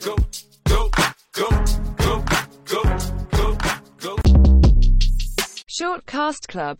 go, go, go, go, go, go, go. Short Cast Club